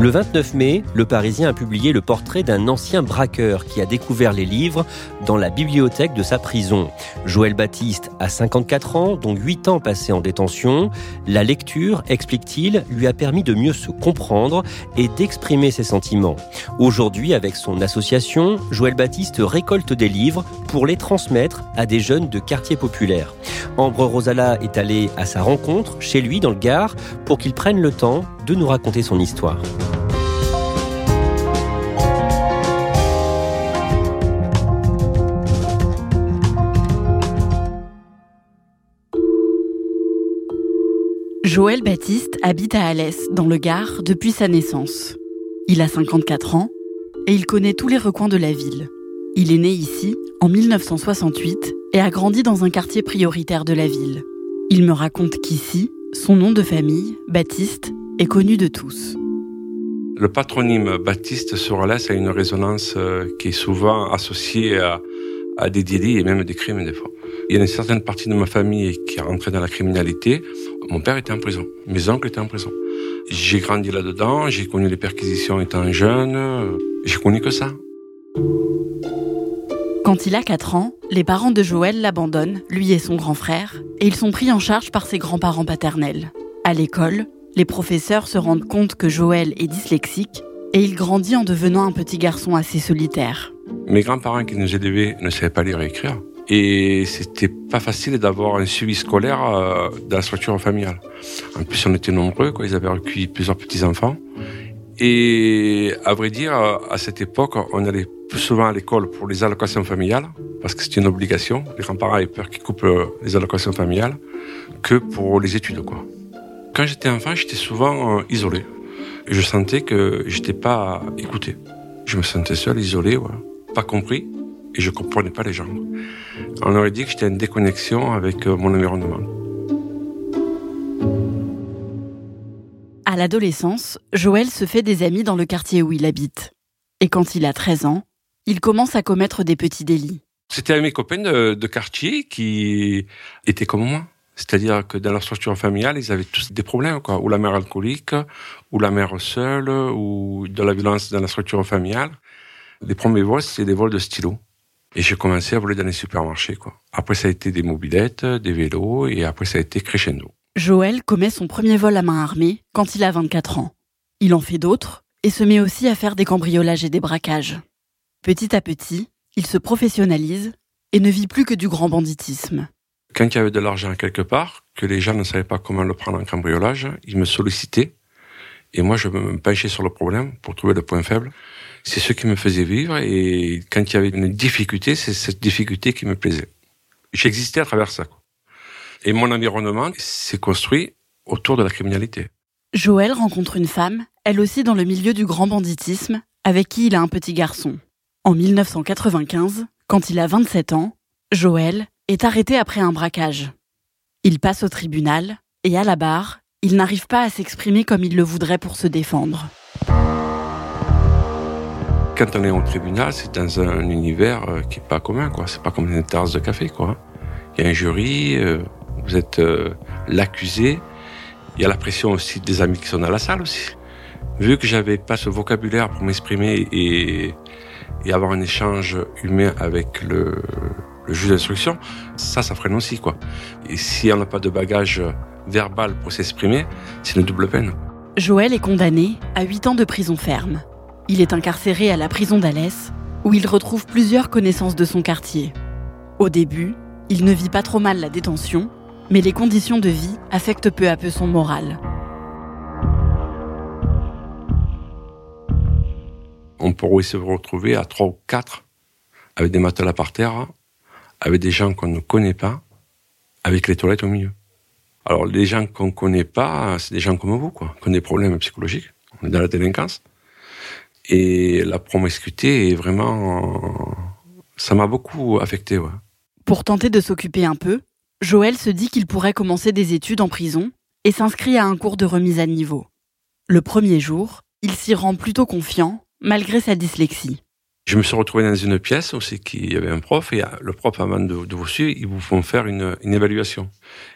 Le 29 mai, Le Parisien a publié le portrait d'un ancien braqueur qui a découvert les livres dans la bibliothèque de sa prison. Joël Baptiste a 54 ans, dont 8 ans passés en détention. La lecture, explique-t-il, lui a permis de mieux se comprendre et d'exprimer ses sentiments. Aujourd'hui, avec son association, Joël Baptiste récolte des livres pour les transmettre à des jeunes de quartiers populaires. Ambre Rosala est allée à sa rencontre chez lui dans le Gard pour qu'il prenne le temps de nous raconter son histoire. Joël Baptiste habite à Alès, dans le Gard, depuis sa naissance. Il a 54 ans et il connaît tous les recoins de la ville. Il est né ici en 1968 et a grandi dans un quartier prioritaire de la ville. Il me raconte qu'ici, son nom de famille, Baptiste, est connu de tous. Le patronyme Baptiste sur Alès a une résonance euh, qui est souvent associée à, à des délits et même des crimes des fois. Il y a une certaine partie de ma famille qui est rentrée dans la criminalité. Mon père était en prison. Mes oncles étaient en prison. J'ai grandi là-dedans. J'ai connu les perquisitions étant jeune. J'ai connu que ça. Quand il a 4 ans, les parents de Joël l'abandonnent, lui et son grand frère, et ils sont pris en charge par ses grands-parents paternels. À l'école, les professeurs se rendent compte que Joël est dyslexique et il grandit en devenant un petit garçon assez solitaire. Mes grands-parents qui nous élevaient ne savaient pas lire et écrire. Et c'était pas facile d'avoir un suivi scolaire euh, dans la structure familiale. En plus, on était nombreux. Ils avaient recueilli plusieurs petits-enfants. Et à vrai dire, à cette époque, on allait plus souvent à l'école pour les allocations familiales, parce que c'était une obligation. Les grands-parents avaient peur qu'ils coupent euh, les allocations familiales, que pour les études. Quand j'étais enfant, j'étais souvent euh, isolé. Je sentais que j'étais pas écouté. Je me sentais seul, isolé, pas compris et je comprenais pas les gens. On aurait dit que j'étais en déconnexion avec euh, mon environnement. À l'adolescence, Joël se fait des amis dans le quartier où il habite. Et quand il a 13 ans, il commence à commettre des petits délits. C'était mes copains de, de quartier qui étaient comme moi. C'est-à-dire que dans leur structure familiale, ils avaient tous des problèmes, quoi. Ou la mère alcoolique, ou la mère seule, ou de la violence dans la structure familiale. Les premiers vols, c'était des vols de stylos. Et j'ai commencé à voler dans les supermarchés, quoi. Après, ça a été des mobilettes, des vélos, et après, ça a été crescendo. Joël commet son premier vol à main armée quand il a 24 ans. Il en fait d'autres et se met aussi à faire des cambriolages et des braquages. Petit à petit, il se professionnalise et ne vit plus que du grand banditisme. Quand il y avait de l'argent quelque part, que les gens ne savaient pas comment le prendre en cambriolage, ils me sollicitaient. Et moi, je me penchais sur le problème pour trouver le point faible c'est ce qui me faisait vivre. Et quand il y avait une difficulté, c'est cette difficulté qui me plaisait. J'existais à travers ça. Et mon environnement s'est construit autour de la criminalité. Joël rencontre une femme, elle aussi dans le milieu du grand banditisme, avec qui il a un petit garçon. En 1995, quand il a 27 ans, Joël est arrêté après un braquage. Il passe au tribunal et à la barre, il n'arrive pas à s'exprimer comme il le voudrait pour se défendre quand on est au tribunal, c'est dans un univers euh, qui est pas commun, quoi. C'est pas comme une terrasse de café, quoi. Il y a un jury, euh, vous êtes euh, l'accusé. Il y a la pression aussi des amis qui sont dans la salle aussi. Vu que j'avais pas ce vocabulaire pour m'exprimer et, avoir un échange humain avec le, le juge d'instruction, ça, ça freine aussi, quoi. Et si on n'a pas de bagage verbal pour s'exprimer, c'est une double peine. Joël est condamné à 8 ans de prison ferme. Il est incarcéré à la prison d'Alès, où il retrouve plusieurs connaissances de son quartier. Au début, il ne vit pas trop mal la détention, mais les conditions de vie affectent peu à peu son moral. On pourrait se retrouver à trois ou quatre avec des matelas par terre, avec des gens qu'on ne connaît pas, avec les toilettes au milieu. Alors les gens qu'on connaît pas, c'est des gens comme vous, quoi, qui ont des problèmes psychologiques. On est dans la délinquance. Et la promiscuité est vraiment, ça m'a beaucoup affecté. Ouais. Pour tenter de s'occuper un peu, Joël se dit qu'il pourrait commencer des études en prison et s'inscrit à un cours de remise à niveau. Le premier jour, il s'y rend plutôt confiant, malgré sa dyslexie. Je me suis retrouvé dans une pièce aussi qui y avait un prof et le prof avant de, de vous suivre, ils vous font faire une, une, évaluation.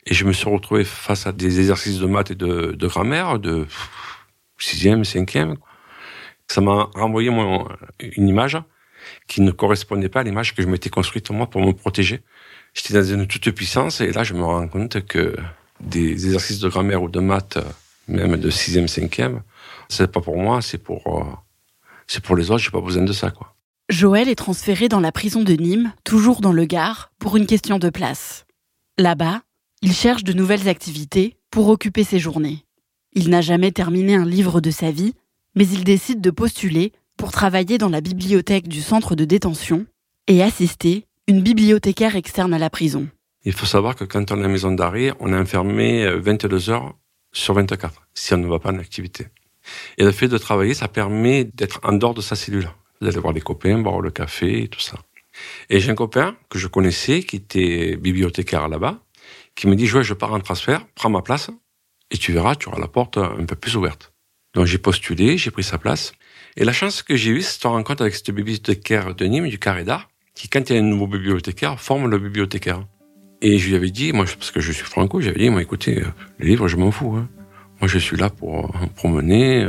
Et je me suis retrouvé face à des exercices de maths et de, de grammaire de sixième, cinquième. Ça m'a renvoyé mon, une image qui ne correspondait pas à l'image que je m'étais construite moi pour me protéger. J'étais dans une toute puissance et là je me rends compte que des exercices de grammaire ou de maths, même de sixième, cinquième, c'est pas pour moi, c'est pour c'est pour les autres. J'ai pas besoin de ça. Joël est transféré dans la prison de Nîmes, toujours dans le Gard, pour une question de place. Là-bas, il cherche de nouvelles activités pour occuper ses journées. Il n'a jamais terminé un livre de sa vie, mais il décide de postuler pour travailler dans la bibliothèque du centre de détention et assister une bibliothécaire externe à la prison. Il faut savoir que quand on est à la maison d'arrêt, on est enfermé 22 heures sur 24 si on ne va pas en activité. Et le fait de travailler, ça permet d'être en dehors de sa cellule d'aller voir les copains, boire le café et tout ça. Et j'ai un copain que je connaissais, qui était bibliothécaire là-bas, qui me dit, je pars en transfert, prends ma place, et tu verras, tu auras la porte un peu plus ouverte. Donc j'ai postulé, j'ai pris sa place. Et la chance que j'ai eue, c'est de rencontre avec cette bibliothécaire de Nîmes, du Carré d'Art, qui, quand il y a un nouveau bibliothécaire, forme le bibliothécaire. Et je lui avais dit, moi, parce que je suis franco, j'avais dit, moi, écoutez, les livres, je m'en fous. Hein. Moi, je suis là pour promener.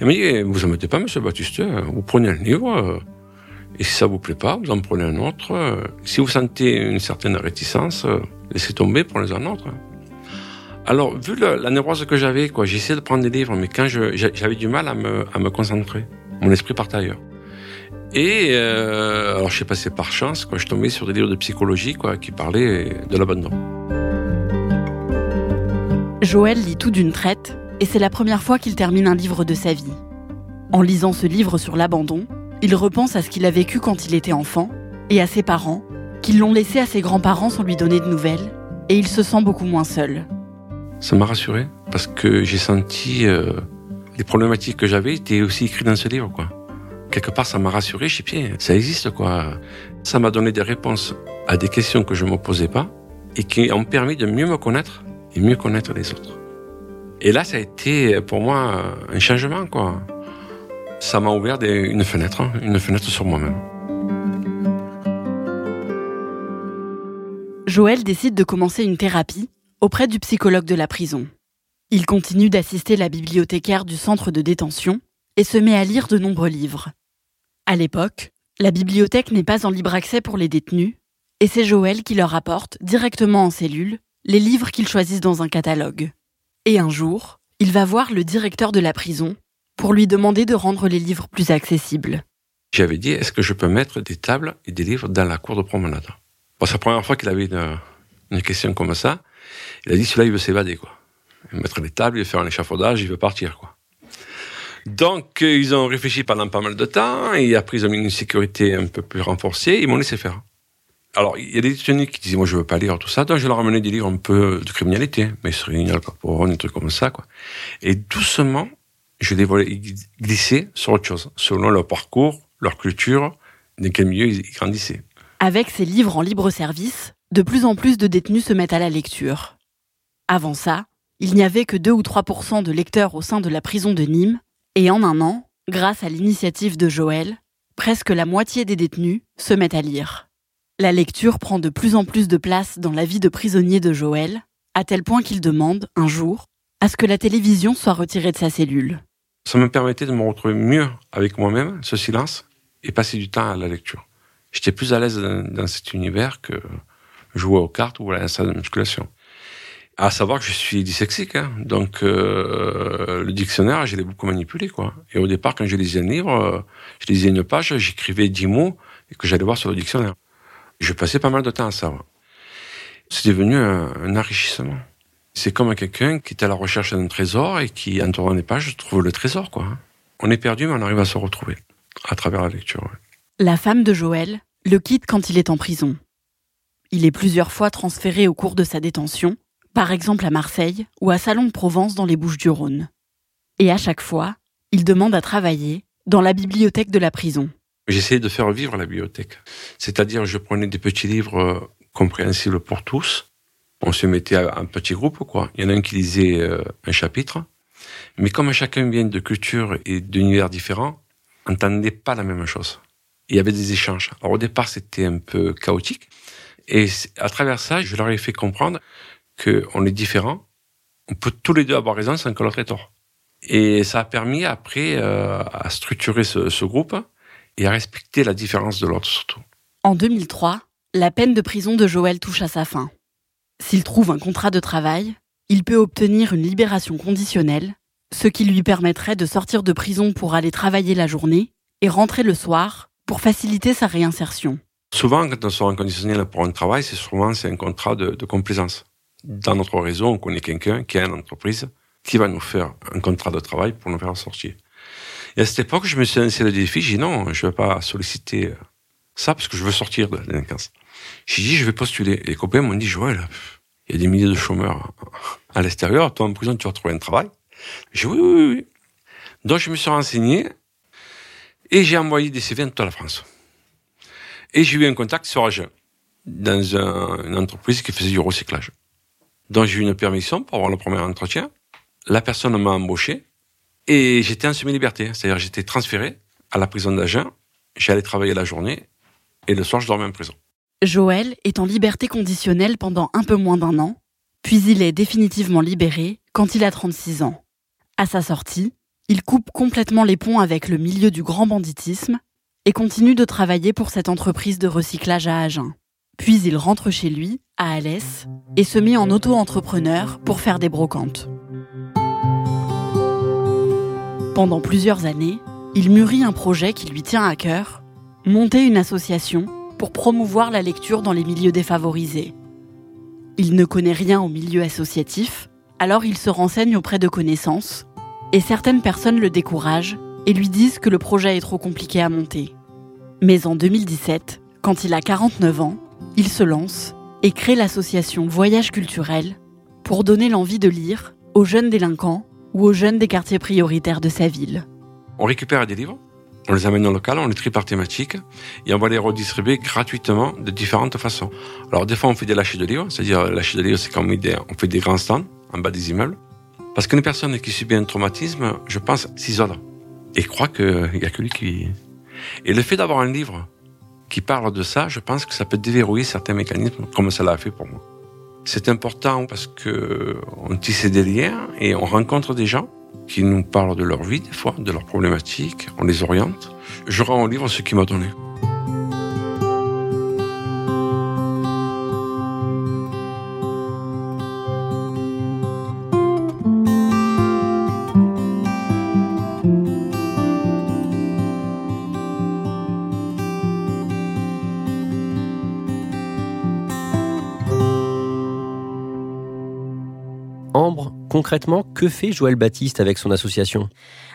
Il m'a dit, eh, vous embêtez pas, monsieur Baptiste, vous prenez un livre, et si ça vous plaît pas, vous en prenez un autre. Si vous sentez une certaine réticence, laissez tomber, prenez un autre. Alors, vu la, la névrose que j'avais, quoi, j'essayais de prendre des livres, mais quand j'avais du mal à me, à me concentrer, mon esprit partait ailleurs. Et euh, alors, je suis passé par chance, quoi, je tombais sur des livres de psychologie, quoi, qui parlaient de l'abandon. Joël lit tout d'une traite, et c'est la première fois qu'il termine un livre de sa vie. En lisant ce livre sur l'abandon, il repense à ce qu'il a vécu quand il était enfant, et à ses parents, qui l'ont laissé à ses grands-parents sans lui donner de nouvelles, et il se sent beaucoup moins seul. Ça m'a rassuré, parce que j'ai senti euh, les problématiques que j'avais étaient aussi écrites dans ce livre, quoi. Quelque part, ça m'a rassuré, je sais ça existe, quoi. Ça m'a donné des réponses à des questions que je me posais pas, et qui ont permis de mieux me connaître et mieux connaître les autres. Et là, ça a été pour moi un changement, quoi. Ça m'a ouvert une fenêtre, hein, une fenêtre sur moi-même. Joël décide de commencer une thérapie auprès du psychologue de la prison. Il continue d'assister la bibliothécaire du centre de détention et se met à lire de nombreux livres. À l'époque, la bibliothèque n'est pas en libre accès pour les détenus, et c'est Joël qui leur apporte, directement en cellule, les livres qu'ils choisissent dans un catalogue. Et un jour, il va voir le directeur de la prison pour lui demander de rendre les livres plus accessibles. J'avais dit, est-ce que je peux mettre des tables et des livres dans la cour de promenade? C'est la première fois qu'il avait une, une, question comme ça. Il a dit, celui-là, il veut s'évader, quoi. Il veut mettre des tables, il veut faire un échafaudage, il veut partir, quoi. Donc, euh, ils ont réfléchi pendant pas mal de temps, et après, ils ont mis une sécurité un peu plus renforcée, ils m'ont laissé faire. Alors, il y a des détenus qui disaient, moi, je veux pas lire tout ça, donc je leur ramenais des livres un peu de criminalité, mais Al Capone, des trucs comme ça, quoi. Et doucement, je les voyais glisser sur autre chose, selon leur parcours, leur culture, dans quel milieu ils grandissaient. Avec ces livres en libre service, de plus en plus de détenus se mettent à la lecture. Avant ça, il n'y avait que 2 ou 3% de lecteurs au sein de la prison de Nîmes, et en un an, grâce à l'initiative de Joël, presque la moitié des détenus se mettent à lire. La lecture prend de plus en plus de place dans la vie de prisonnier de Joël, à tel point qu'il demande, un jour, à ce que la télévision soit retirée de sa cellule. Ça me permettait de me retrouver mieux avec moi-même, ce silence, et passer du temps à la lecture. J'étais plus à l'aise dans, cet univers que jouer aux cartes ou à la salle de musculation. À savoir que je suis dyslexique, hein. donc euh, le dictionnaire, je l'ai beaucoup manipulé. quoi. Et au départ, quand je lisais un livre, euh, je lisais une page, j'écrivais dix mots et que j'allais voir sur le dictionnaire. Je passais pas mal de temps à ça. C'est devenu un, enrichissement. C'est comme quelqu'un qui est à la recherche d'un trésor et qui, en tournant des pages, trouve le trésor. quoi. On est perdu, mais on arrive à se retrouver à travers la lecture. La femme de Joël le quitte quand il est en prison. Il est plusieurs fois transféré au cours de sa détention, par exemple à Marseille ou à Salon de Provence dans les Bouches-du-Rhône. Et à chaque fois, il demande à travailler dans la bibliothèque de la prison. J'essayais de faire vivre la bibliothèque. C'est-à-dire, je prenais des petits livres euh, compréhensibles pour tous. On se mettait en petit groupe, quoi. Il y en a un qui lisait euh, un chapitre. Mais comme chacun vient de cultures et d'univers différents, on n'entendait pas la même chose. Il y avait des échanges. Alors au départ, c'était un peu chaotique. Et à travers ça, je leur ai fait comprendre qu'on est différents. On peut tous les deux avoir raison sans que l'autre ait tort. Et ça a permis après euh, à structurer ce, ce groupe et à respecter la différence de l'autre surtout. En 2003, la peine de prison de Joël touche à sa fin. S'il trouve un contrat de travail, il peut obtenir une libération conditionnelle, ce qui lui permettrait de sortir de prison pour aller travailler la journée et rentrer le soir pour faciliter sa réinsertion. Souvent, quand on sort en conditionnel pour un travail, c'est souvent c'est un contrat de, de, complaisance. Dans notre réseau, on connaît quelqu'un qui a une entreprise qui va nous faire un contrat de travail pour nous faire sortir. Et à cette époque, je me suis lancé le défi, j'ai dit non, je ne vais pas solliciter euh, ça parce que je veux sortir de la délinquance. J'ai dit, je vais postuler. Les copains m'ont dit, Joël, il y a des milliers de chômeurs à l'extérieur, toi en prison, tu vas trouver un travail. J'ai dit, oui, oui, oui. Donc je me suis renseigné et j'ai envoyé des CV dans toute la France. Et j'ai eu un contact sur Agen, dans une entreprise qui faisait du recyclage. Donc j'ai eu une permission pour avoir le premier entretien. La personne m'a embauché et j'étais en semi-liberté. C'est-à-dire j'étais transféré à la prison d'Agen. J'allais travailler la journée et le soir je dormais en prison. Joël est en liberté conditionnelle pendant un peu moins d'un an, puis il est définitivement libéré quand il a 36 ans. À sa sortie, il coupe complètement les ponts avec le milieu du grand banditisme et continue de travailler pour cette entreprise de recyclage à Agen. Puis il rentre chez lui, à Alès, et se met en auto-entrepreneur pour faire des brocantes. Pendant plusieurs années, il mûrit un projet qui lui tient à cœur, monter une association pour promouvoir la lecture dans les milieux défavorisés. Il ne connaît rien au milieu associatif, alors il se renseigne auprès de connaissances et certaines personnes le découragent et lui disent que le projet est trop compliqué à monter. Mais en 2017, quand il a 49 ans, il se lance et crée l'association Voyage culturel pour donner l'envie de lire aux jeunes délinquants ou aux jeunes des quartiers prioritaires de sa ville. On récupère des livres, on les amène au local, on les trie par thématique et on va les redistribuer gratuitement de différentes façons. Alors des fois on fait des lâchers de livres, c'est-à-dire lâcher de livres c'est comme on fait des grands stands en bas des immeubles. Parce qu'une personne qui subit un traumatisme, je pense, s'isole et croit qu'il n'y a que lui qui... Et le fait d'avoir un livre qui parle de ça, je pense que ça peut déverrouiller certains mécanismes, comme ça l'a fait pour moi. C'est important parce que on tisse des liens et on rencontre des gens qui nous parlent de leur vie, des fois, de leurs problématiques, on les oriente. Je rends au livre ce qu'il m'a donné. Concrètement, que fait Joël Baptiste avec son association?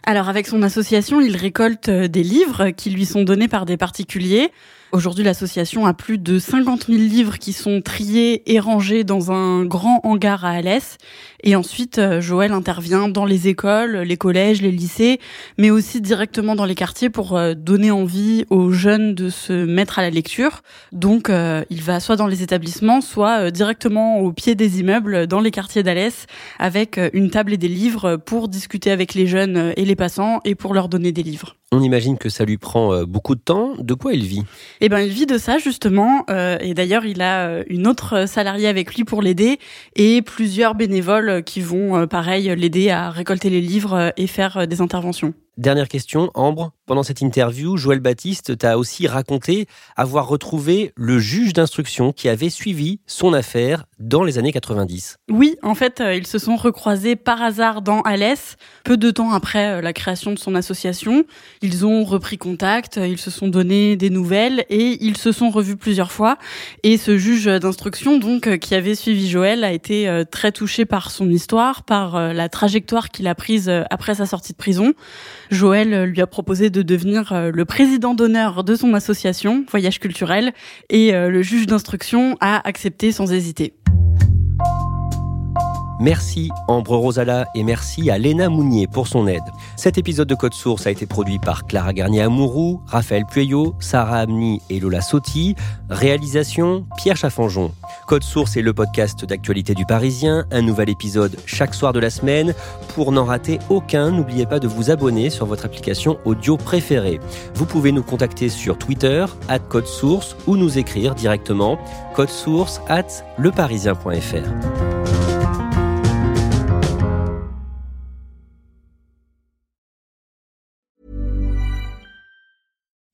Alors avec son association, il récolte euh, des livres qui lui sont donnés par des particuliers. Aujourd'hui, l'association a plus de 50 000 livres qui sont triés et rangés dans un grand hangar à Alès. Et ensuite, euh, Joël intervient dans les écoles, les collèges, les lycées, mais aussi directement dans les quartiers pour euh, donner envie aux jeunes de se mettre à la lecture. Donc, il va soit dans les établissements, soit directement au pied des immeubles dans les quartiers d'Alès avec avec une table et des livres pour discuter avec les jeunes et les passants et pour leur donner des livres. On imagine que ça lui prend euh, beaucoup de temps. De quoi il vit? Eh ben, il vit de ça justement. Euh, et d'ailleurs, il a euh, une autre salariée avec lui pour l'aider et plusieurs bénévoles qui vont, pareil, l'aider à récolter les livres et faire des interventions. Dernière question, Ambre. Pendant cette interview, Joël Baptiste t'a aussi raconté avoir retrouvé le juge d'instruction qui avait suivi son affaire dans les années 90. Oui, en fait, ils se sont recroisés par hasard dans Alès, peu de temps après la création de son association. Ils ont repris contact, ils se sont donné des nouvelles et ils se sont revus plusieurs fois. Et ce juge d'instruction, donc, qui avait suivi Joël, a été euh, très touché par son histoire, par euh, la trajectoire qu'il a prise euh, après sa sortie de prison. Joël lui a proposé de devenir le président d'honneur de son association, Voyage Culturel, et le juge d'instruction a accepté sans hésiter. Merci Ambre Rosala et merci à Léna Mounier pour son aide. Cet épisode de Code Source a été produit par Clara Garnier-Amouroux, Raphaël Pueyo, Sarah Amni et Lola Sotti. Réalisation Pierre Chaffanjon. Code Source est le podcast d'actualité du Parisien, un nouvel épisode chaque soir de la semaine. Pour n'en rater aucun, n'oubliez pas de vous abonner sur votre application audio préférée. Vous pouvez nous contacter sur Twitter, at Code Source, ou nous écrire directement code source at leparisien.fr.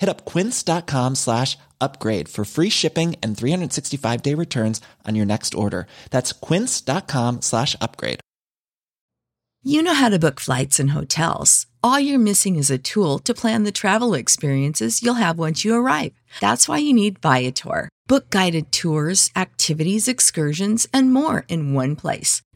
Hit up quince.com slash upgrade for free shipping and 365 day returns on your next order. That's quince.com slash upgrade. You know how to book flights and hotels. All you're missing is a tool to plan the travel experiences you'll have once you arrive. That's why you need Viator. Book guided tours, activities, excursions, and more in one place